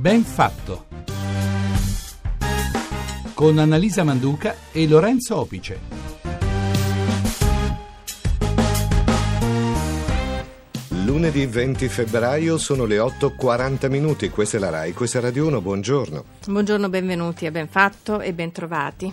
Ben fatto. Con Annalisa Manduca e Lorenzo Opice. Lunedì 20 febbraio sono le 8.40 minuti, questa è la RAI, questa è Radio 1, buongiorno. Buongiorno, benvenuti a Benfatto e bentrovati.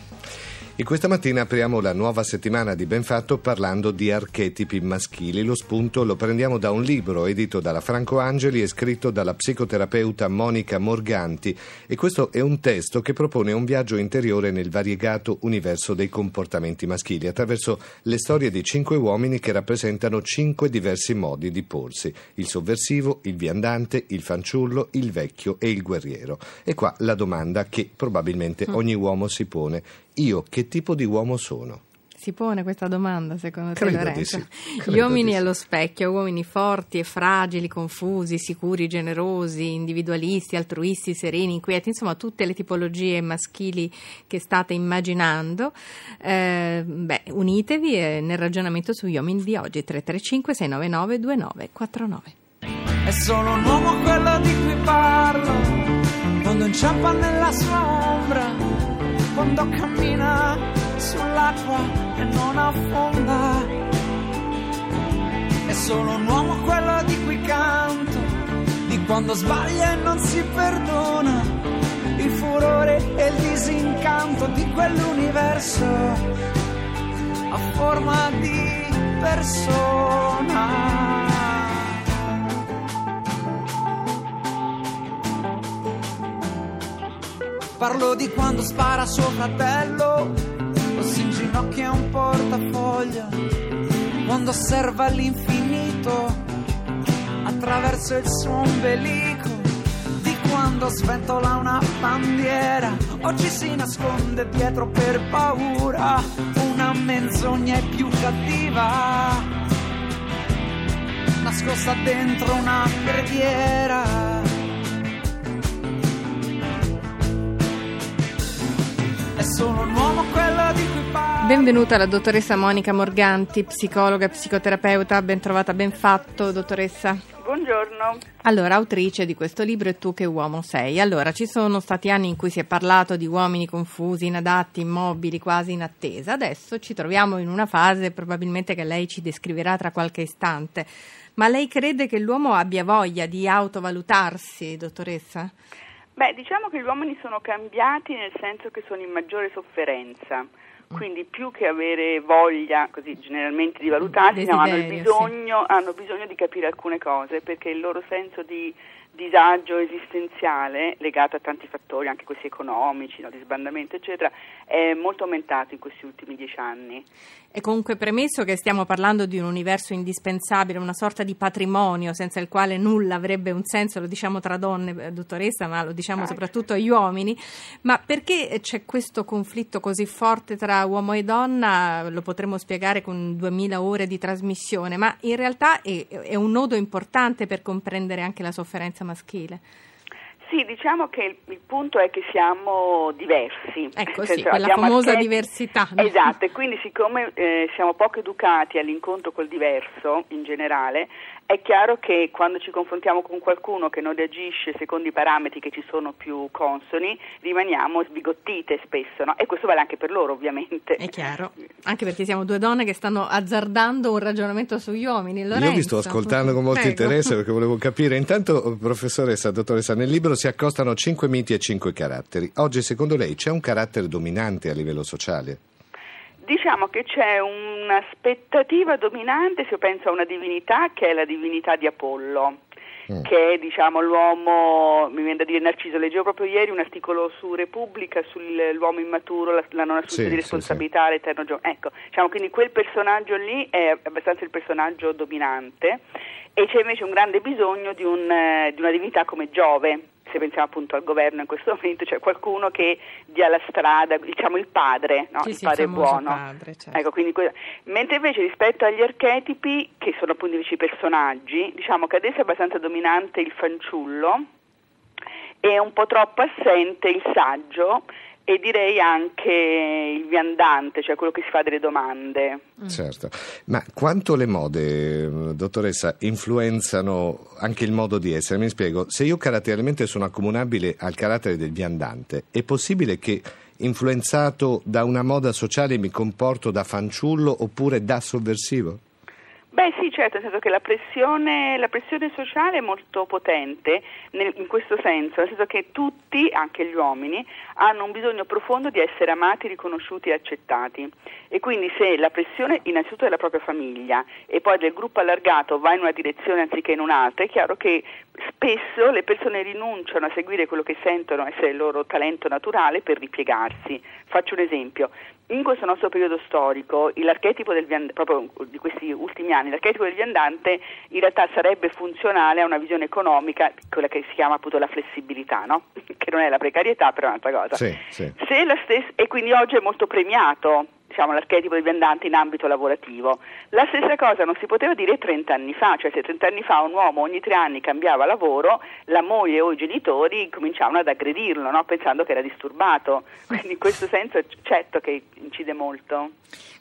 E questa mattina apriamo la nuova settimana di Benfatto parlando di archetipi maschili. Lo spunto lo prendiamo da un libro edito dalla Franco Angeli e scritto dalla psicoterapeuta Monica Morganti e questo è un testo che propone un viaggio interiore nel variegato universo dei comportamenti maschili attraverso le storie di cinque uomini che rappresentano cinque diversi modi di porsi: il sovversivo, il viandante, il fanciullo, il vecchio e il guerriero. E qua la domanda che probabilmente mm. ogni uomo si pone io che tipo di uomo sono? Si pone questa domanda secondo te Credo Lorenzo? Sì. Gli uomini sì. allo specchio, uomini forti e fragili, confusi, sicuri, generosi, individualisti, altruisti, sereni, inquieti, insomma tutte le tipologie maschili che state immaginando. Eh, beh, unitevi eh, nel ragionamento sugli uomini di oggi 335 699 2949. È solo un uomo quello di cui parlo, quando inciampa nella sua ombra quando cammina sull'acqua e non affonda. È solo un uomo quello di cui canto, di quando sbaglia e non si perdona. Il furore e il disincanto di quell'universo a forma di persona. Parlo di quando spara suo fratello, o si inginocchia un portafoglio, quando osserva l'infinito attraverso il suo ombelico, di quando sventola una bandiera. O ci si nasconde dietro per paura, una menzogna è più cattiva, nascosta dentro una preghiera Benvenuta la dottoressa Monica Morganti, psicologa e psicoterapeuta, ben trovata, ben fatto, dottoressa. Buongiorno. Allora, autrice di questo libro e tu che uomo sei. Allora, ci sono stati anni in cui si è parlato di uomini confusi, inadatti, immobili, quasi in attesa. Adesso ci troviamo in una fase probabilmente che lei ci descriverà tra qualche istante. Ma lei crede che l'uomo abbia voglia di autovalutarsi, dottoressa? Beh, diciamo che gli uomini sono cambiati nel senso che sono in maggiore sofferenza. Mm. Quindi più che avere voglia, così generalmente di valutarsi, no, hanno, bisogno, sì. hanno bisogno di capire alcune cose perché il loro senso di disagio esistenziale legato a tanti fattori, anche questi economici, no, di sbandamento, eccetera, è molto aumentato in questi ultimi dieci anni. E comunque premesso che stiamo parlando di un universo indispensabile, una sorta di patrimonio senza il quale nulla avrebbe un senso, lo diciamo tra donne, eh, dottoressa, ma lo diciamo ah, soprattutto agli uomini, ma perché c'è questo conflitto così forte tra uomo e donna? Lo potremmo spiegare con 2000 ore di trasmissione, ma in realtà è, è un nodo importante per comprendere anche la sofferenza maschile. Sì, diciamo che il, il, punto è che siamo diversi. Ecco, sì, quella famosa archeti- diversità. No? Esatto, e quindi siccome eh, siamo poco educati all'incontro col diverso in generale, è chiaro che quando ci confrontiamo con qualcuno che non reagisce secondo i parametri che ci sono più consoni, rimaniamo sbigottite spesso, no? E questo vale anche per loro, ovviamente. È chiaro, anche perché siamo due donne che stanno azzardando un ragionamento sugli uomini. Lorenzo. Io vi sto ascoltando con molto Prego. interesse perché volevo capire. Intanto, professoressa, dottoressa, nel libro si accostano cinque miti e cinque caratteri. Oggi, secondo lei, c'è un carattere dominante a livello sociale? Diciamo che c'è un'aspettativa dominante, se io penso a una divinità, che è la divinità di Apollo, mm. che è diciamo, l'uomo, mi viene da dire Narciso, leggevo proprio ieri un articolo su Repubblica sull'uomo immaturo, la, la non assunzione sì, di responsabilità, sì, l'eterno giovane. Ecco, diciamo, quindi quel personaggio lì è abbastanza il personaggio dominante e c'è invece un grande bisogno di, un, di una divinità come Giove, se pensiamo appunto al governo in questo momento, c'è qualcuno che dia la strada, diciamo il padre, no? sì, il padre buono. Padre, certo. ecco, quindi, mentre invece rispetto agli archetipi, che sono appunto invece i personaggi, diciamo che adesso è abbastanza dominante il fanciullo e un po' troppo assente il saggio e direi anche il viandante, cioè quello che si fa delle domande. Certo, ma quanto le mode, dottoressa, influenzano anche il modo di essere? Mi spiego, se io caratterialmente sono accomunabile al carattere del viandante, è possibile che influenzato da una moda sociale mi comporto da fanciullo oppure da sovversivo? Beh sì, certo, nel senso che la pressione, la pressione sociale è molto potente nel, in questo senso, nel senso che tutti, anche gli uomini, hanno un bisogno profondo di essere amati, riconosciuti e accettati. E quindi se la pressione innanzitutto della propria famiglia e poi del gruppo allargato va in una direzione anziché in un'altra, è chiaro che spesso le persone rinunciano a seguire quello che sentono essere il loro talento naturale per ripiegarsi. Faccio un esempio. In questo nostro periodo storico, l'archetipo del viandante, proprio di questi ultimi anni, l'archetipo del viandante in realtà sarebbe funzionale a una visione economica, quella che si chiama appunto la flessibilità, no? che non è la precarietà, però è un'altra cosa. Sì, sì. Stessa, e quindi oggi è molto premiato diciamo, l'archetipo del viandante in ambito lavorativo. La stessa cosa non si poteva dire 30 anni fa, cioè se 30 anni fa un uomo ogni tre anni cambiava lavoro, la moglie o i genitori cominciavano ad aggredirlo, no? pensando che era disturbato. Quindi in questo senso certo che incide molto.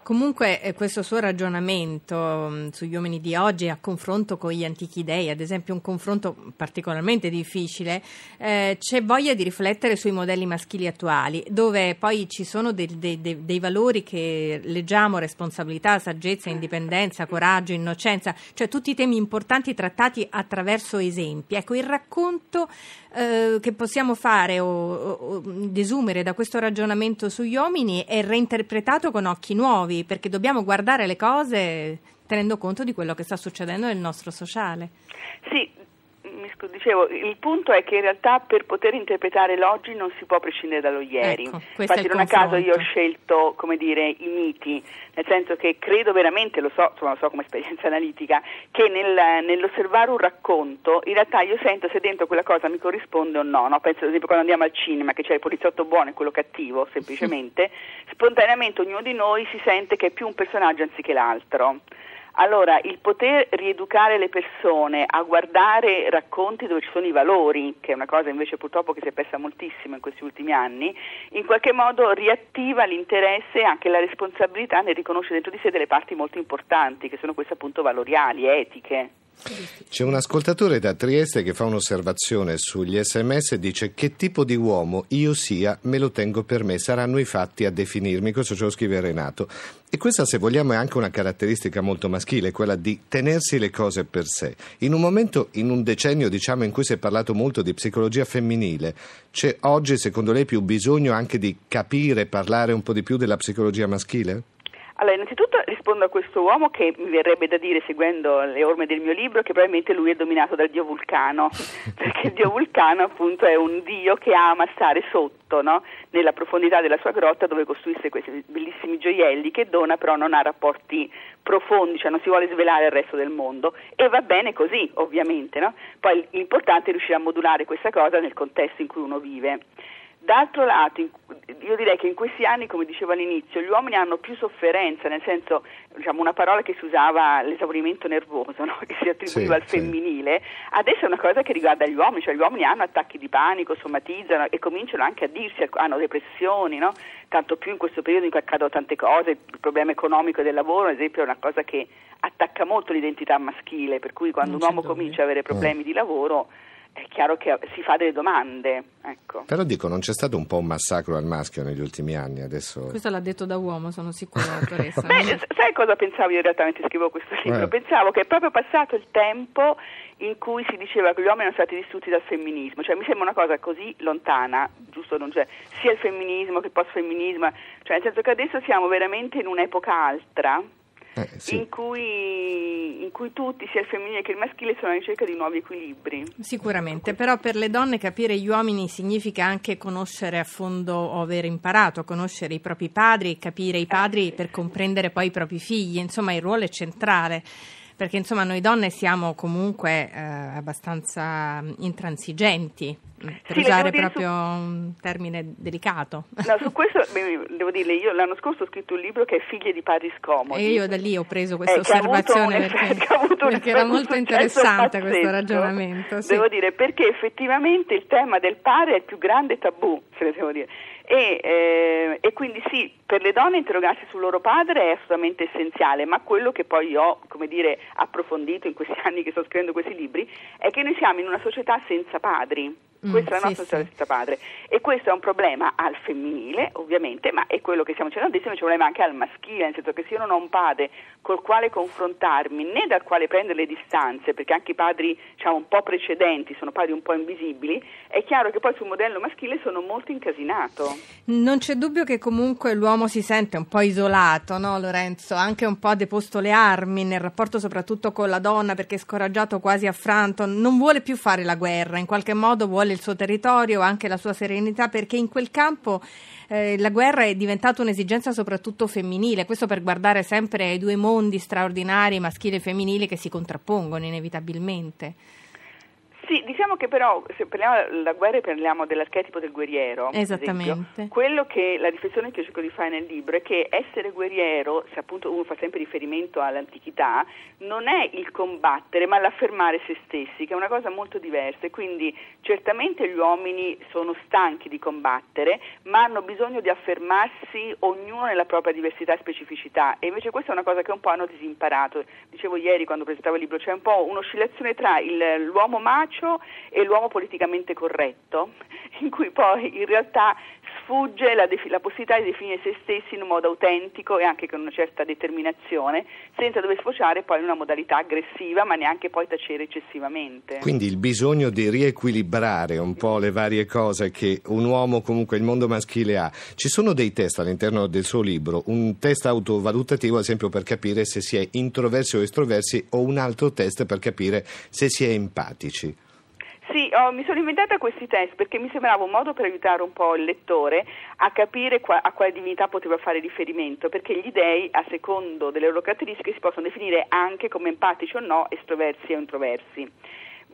Comunque eh, questo suo ragionamento mm, sugli uomini di oggi a confronto con gli antichi dei, ad esempio un confronto particolarmente difficile, eh, c'è voglia di riflettere sui modelli maschili attuali, dove poi ci sono dei, dei, dei valori che leggiamo, responsabilità, saggezza, indipendenza, coraggio, innocenza, cioè tutti i temi importanti trattati attraverso esempi. Ecco, il racconto eh, che possiamo fare o, o desumere da questo ragionamento sugli uomini è reinterpretato con occhi nuovi, perché dobbiamo guardare le cose tenendo conto di quello che sta succedendo nel nostro sociale. Sì, dicevo, il punto è che in realtà per poter interpretare l'oggi non si può prescindere dallo ieri. Ecco, Infatti non a caso io ho scelto, come dire, i miti, nel senso che credo veramente, lo so, insomma, lo so come esperienza analitica, che nel, nell'osservare un racconto in realtà io sento se dentro quella cosa mi corrisponde o no. no? Penso ad esempio quando andiamo al cinema che c'è il poliziotto buono e quello cattivo, semplicemente, spontaneamente ognuno di noi si sente che è più un personaggio anziché l'altro. Allora, il poter rieducare le persone a guardare racconti dove ci sono i valori, che è una cosa invece purtroppo che si è persa moltissimo in questi ultimi anni, in qualche modo riattiva l'interesse e anche la responsabilità nel riconoscere dentro di sé delle parti molto importanti, che sono queste appunto valoriali, etiche. C'è un ascoltatore da Trieste che fa un'osservazione sugli sms e dice che tipo di uomo io sia me lo tengo per me, saranno i fatti a definirmi, questo ce lo scrive Renato. E questa se vogliamo è anche una caratteristica molto maschile, quella di tenersi le cose per sé. In un momento, in un decennio diciamo in cui si è parlato molto di psicologia femminile, c'è oggi secondo lei più bisogno anche di capire parlare un po' di più della psicologia maschile? Allora, innanzitutto rispondo a questo uomo che mi verrebbe da dire, seguendo le orme del mio libro, che probabilmente lui è dominato dal dio Vulcano, perché il dio Vulcano appunto è un dio che ama stare sotto, no? nella profondità della sua grotta dove costruisce questi bellissimi gioielli che dona, però non ha rapporti profondi, cioè non si vuole svelare al resto del mondo e va bene così, ovviamente. No? Poi l'importante è riuscire a modulare questa cosa nel contesto in cui uno vive. D'altro lato, io direi che in questi anni, come dicevo all'inizio, gli uomini hanno più sofferenza, nel senso, diciamo, una parola che si usava, l'esaurimento nervoso, no? che si attribuiva sì, al femminile, sì. adesso è una cosa che riguarda gli uomini, cioè gli uomini hanno attacchi di panico, somatizzano e cominciano anche a dirsi, hanno depressioni, no? tanto più in questo periodo in cui accadono tante cose, il problema economico del lavoro, ad esempio, è una cosa che attacca molto l'identità maschile, per cui quando non un uomo comincia ad avere problemi eh. di lavoro è chiaro che si fa delle domande. Ecco. Però dico, non c'è stato un po' un massacro al maschio negli ultimi anni? Adesso... Questo l'ha detto da uomo, sono sicura, dottoressa. Beh, sai cosa pensavo io in realtà mentre scrivo questo libro? Eh. Pensavo che è proprio passato il tempo in cui si diceva che gli uomini erano stati distrutti dal femminismo, cioè mi sembra una cosa così lontana, giusto? Non c'è sia il femminismo che il post-femminismo, cioè nel senso che adesso siamo veramente in un'epoca altra eh, sì. in, cui, in, cui, tutti, sia il femminile che il maschile, sono alla ricerca di nuovi equilibri. Sicuramente, però per le donne capire gli uomini significa anche conoscere a fondo o aver imparato a conoscere i propri padri, capire i padri per comprendere poi i propri figli, insomma il ruolo è centrale perché insomma noi donne siamo comunque eh, abbastanza intransigenti per Sì, usare dire proprio un termine delicato. No, su questo devo dirle, io l'anno scorso ho scritto un libro che è Figlie di padri scomodi. E io da lì ho preso questa Eh, ha avuto osservazione perché, effetto- un perché era molto interessante questo pazzesco. ragionamento. sì. Devo dire, perché effettivamente il tema del padre è il più grande tabù, se ne devo dire. E, eh, e quindi sì, per le donne interrogarsi sul loro padre è assolutamente essenziale, ma quello che poi ho, come dire, approfondito in questi anni che sto scrivendo questi libri è che noi siamo in una società senza padri. Mm, Questa è la sì, nostra sì. società senza padre e questo è un problema al femminile ovviamente ma è quello che stiamo cercando di dire, ma c'è un problema anche al maschile nel senso che se io non ho un padre col quale confrontarmi né dal quale prendere le distanze perché anche i padri diciamo un po' precedenti sono padri un po' invisibili è chiaro che poi sul modello maschile sono molto incasinato Non c'è dubbio che comunque l'uomo si sente un po' isolato, no Lorenzo? Anche un po' deposto le armi nel rapporto soprattutto con la donna perché è scoraggiato, quasi affranto, non vuole più fare la guerra, in qualche modo vuole il suo territorio, anche la sua serenità perché in quel campo eh, la guerra è diventata un'esigenza soprattutto femminile, questo per guardare sempre ai due mondi straordinari, maschile e femminile, che si contrappongono inevitabilmente. Sì, diciamo che però se parliamo della guerra e parliamo dell'archetipo del guerriero, Esattamente. esempio, quello che la riflessione che cerco di fare nel libro è che essere guerriero, se appunto uno fa sempre riferimento all'antichità, non è il combattere, ma l'affermare se stessi, che è una cosa molto diversa e quindi certamente gli uomini sono stanchi di combattere, ma hanno bisogno di affermarsi ognuno nella propria diversità e specificità e invece questa è una cosa che un po' hanno disimparato. Dicevo ieri quando presentavo il libro, c'è un po' un'oscillazione tra il- l'uomo macio e l'uomo politicamente corretto, in cui poi in realtà sfugge la, defi- la possibilità di definire se stessi in un modo autentico e anche con una certa determinazione, senza dover sfociare poi in una modalità aggressiva, ma neanche poi tacere eccessivamente. Quindi il bisogno di riequilibrare un po' le varie cose che un uomo, comunque il mondo maschile ha. Ci sono dei test all'interno del suo libro, un test autovalutativo ad esempio per capire se si è introversi o estroversi o un altro test per capire se si è empatici. Sì, ho- mi sono inventata questi test perché mi sembrava un modo per aiutare un po' il lettore a capire qua- a quale divinità poteva fare riferimento, perché gli dei, a secondo delle loro caratteristiche, si possono definire anche come empatici o no, estroversi o introversi.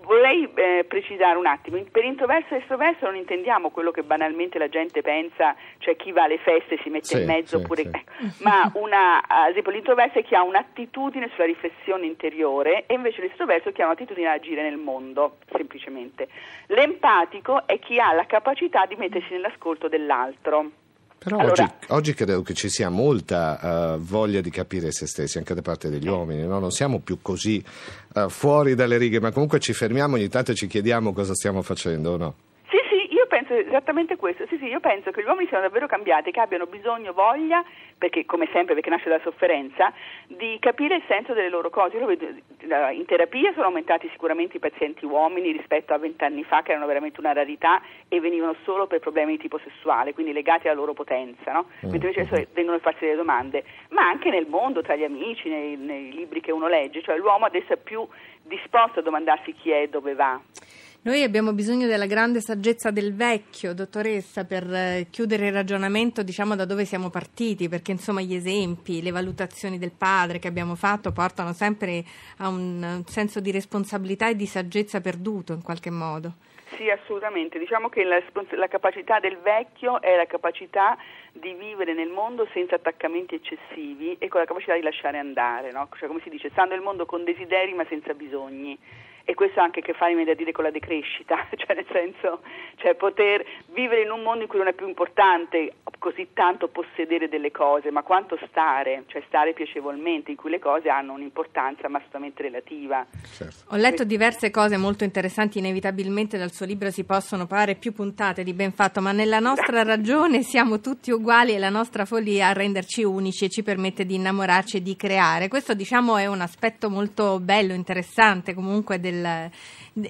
Vorrei eh, precisare un attimo, per introverso e estroverso non intendiamo quello che banalmente la gente pensa, cioè chi va alle feste si mette Sì, in mezzo sì, oppure... sì. ecco, ma una, ad esempio l'introverso è chi ha un'attitudine sulla riflessione interiore e invece l'estroverso è chi ha un'attitudine ad agire nel mondo, semplicemente. L'empatico è chi ha la capacità di mettersi nell'ascolto dell'altro. Però Allora- oggi, oggi credo che ci sia molta eh, voglia di capire se stessi anche da parte degli uomini, no? non siamo più così eh, fuori dalle righe, ma comunque ci fermiamo ogni tanto e ci chiediamo cosa stiamo facendo o no? Sì, sì, io penso esattamente questo. Sì, sì, io penso che gli uomini siano davvero cambiati, che abbiano bisogno, voglia, perché come sempre, perché nasce dalla sofferenza, di capire il senso delle loro cose. Io lo vedo, in terapia sono aumentati sicuramente i pazienti uomini rispetto a vent'anni fa, che erano veramente una rarità e venivano solo per problemi di tipo sessuale, quindi legati alla loro potenza, no? Mentre invece adesso vengono a farsi delle domande. Ma anche nel mondo, tra gli amici, nei, nei libri che uno legge, cioè l'uomo adesso è più disposto a domandarsi chi è e dove va. Noi abbiamo bisogno della grande saggezza del vecchio, dottoressa, per eh, chiudere il ragionamento, diciamo da dove siamo partiti, perché insomma gli esempi, le valutazioni del padre che abbiamo fatto portano sempre a un senso di responsabilità e di saggezza perduto in qualche modo. Sì, assolutamente. Diciamo che la, la capacità del vecchio è la capacità di vivere nel mondo senza attaccamenti eccessivi e con la capacità di lasciare andare, no? Cioè, come si dice, stando nel mondo con desideri ma senza bisogni. E questo ha anche a che fare, viene da dire, con la decrescita, cioè nel senso, cioè poter vivere in un mondo in cui non è più importante così tanto possedere delle cose, ma quanto stare, cioè stare piacevolmente, in cui le cose hanno un'importanza ma assolutamente relativa. Certo. Ho letto diverse cose molto interessanti, inevitabilmente dal suo libro si possono fare più puntate di ben fatto, ma nella nostra ragione siamo tutti uguali e la nostra follia a renderci unici e ci permette di innamorarci e di creare. Questo diciamo è un aspetto molto bello, interessante comunque del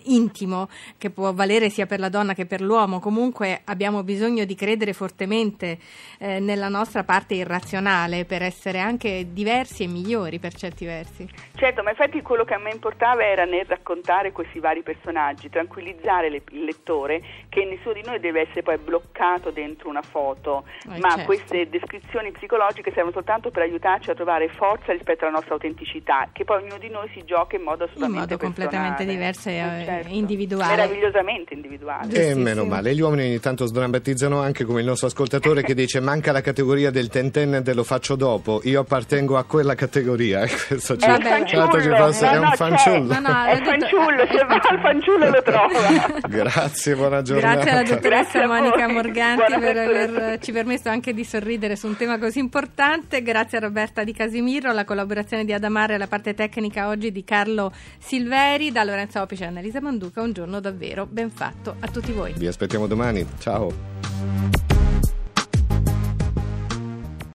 intimo che può valere sia per la donna che per l'uomo. Comunque abbiamo bisogno di credere fortemente eh, nella nostra parte irrazionale per essere anche diversi e migliori per certi versi. Certo, ma infatti quello che a me importava era nel raccontare questi vari personaggi, tranquillizzare le- il lettore che nessuno di noi deve essere poi bloccato dentro una foto, Eh, ma certo. queste descrizioni psicologiche servono soltanto per aiutarci a trovare forza rispetto alla nostra autenticità, che poi ognuno di noi si gioca in modo In assolutamente modo completamente completamente diversa e Eh, certo. individuale. Meravigliosamente individuale. E Giustissimo. meno male, gli uomini ogni tanto sdrammatizzano anche come il nostro ascoltatore che dice manca la categoria del tenten te lo faccio dopo, io appartengo a quella categoria. E Questo ci, È un fosse- no, è un no, c'è. fanciullo. No, no, È detto- fanciullo, se va al fanciullo lo trova. Grazie, buona giornata. Grazie alla dottoressa Grazie. Monica Morganti per averci permesso anche di sorridere su un tema così importante. Grazie a Roberta Di Casimiro, alla collaborazione di Adamare e alla parte tecnica oggi di Carlo Silveri, da Lorenzo Opice e Annalisa Manduca. Un giorno davvero ben fatto a tutti voi. Vi aspettiamo domani. Ciao.